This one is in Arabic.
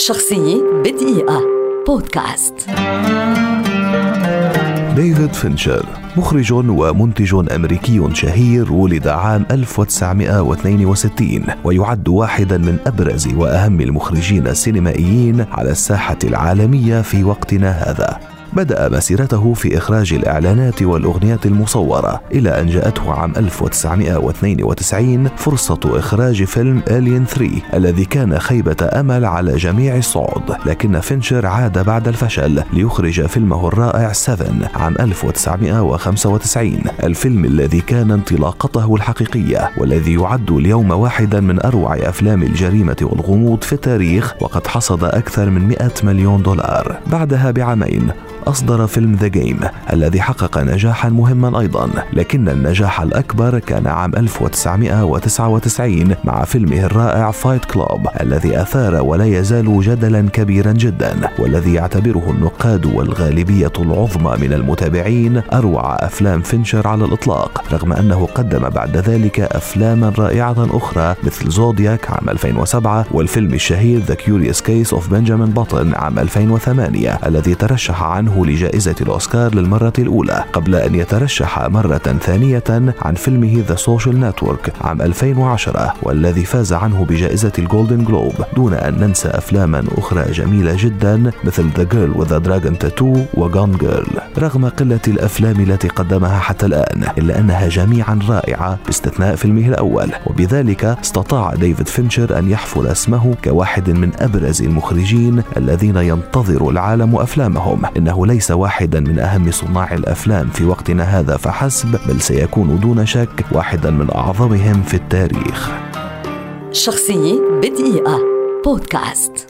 شخصية بدقيقة. بودكاست. ديفيد فينشر مخرج ومنتج أمريكي شهير ولد عام 1962 ويعد واحدا من أبرز وأهم المخرجين السينمائيين على الساحة العالمية في وقتنا هذا. بدأ مسيرته في إخراج الإعلانات والأغنيات المصورة إلى أن جاءته عام 1992 فرصة إخراج فيلم ألين 3 الذي كان خيبة أمل على جميع الصعد لكن فينشر عاد بعد الفشل ليخرج فيلمه الرائع 7 عام 1995 الفيلم الذي كان انطلاقته الحقيقية والذي يعد اليوم واحدا من أروع أفلام الجريمة والغموض في التاريخ وقد حصد أكثر من 100 مليون دولار. بعدها بعامين أصدر فيلم The Game الذي حقق نجاحا مهما أيضا لكن النجاح الأكبر كان عام 1999 مع فيلمه الرائع Fight Club الذي أثار ولا يزال جدلا كبيرا جدا والذي يعتبره النقاد والغالبية العظمى من المتابعين أروع أفلام فينشر على الإطلاق رغم أنه قدم بعد ذلك أفلاما رائعة أخرى مثل Zodiac عام 2007 والفيلم الشهير The Curious Case of Benjamin Button عام 2008 الذي ترشح عنه عنه لجائزة الأوسكار للمرة الأولى قبل أن يترشح مرة ثانية عن فيلمه The Social Network عام 2010 والذي فاز عنه بجائزة ال Golden Globe دون أن ننسى أفلاما أخرى جميلة جدا مثل The Girl with the Dragon Tattoo و Gone Girl رغم قلة الأفلام التي قدمها حتى الآن إلا أنها جميعا رائعة باستثناء فيلمه الأول وبذلك استطاع ديفيد فينشر أن يحفر اسمه كواحد من أبرز المخرجين الذين ينتظر العالم أفلامهم. إنه ليس واحدا من أهم صناع الأفلام في وقتنا هذا فحسب بل سيكون دون شك واحدا من أعظمهم في التاريخ. شخصية بدقيقة. بودكاست.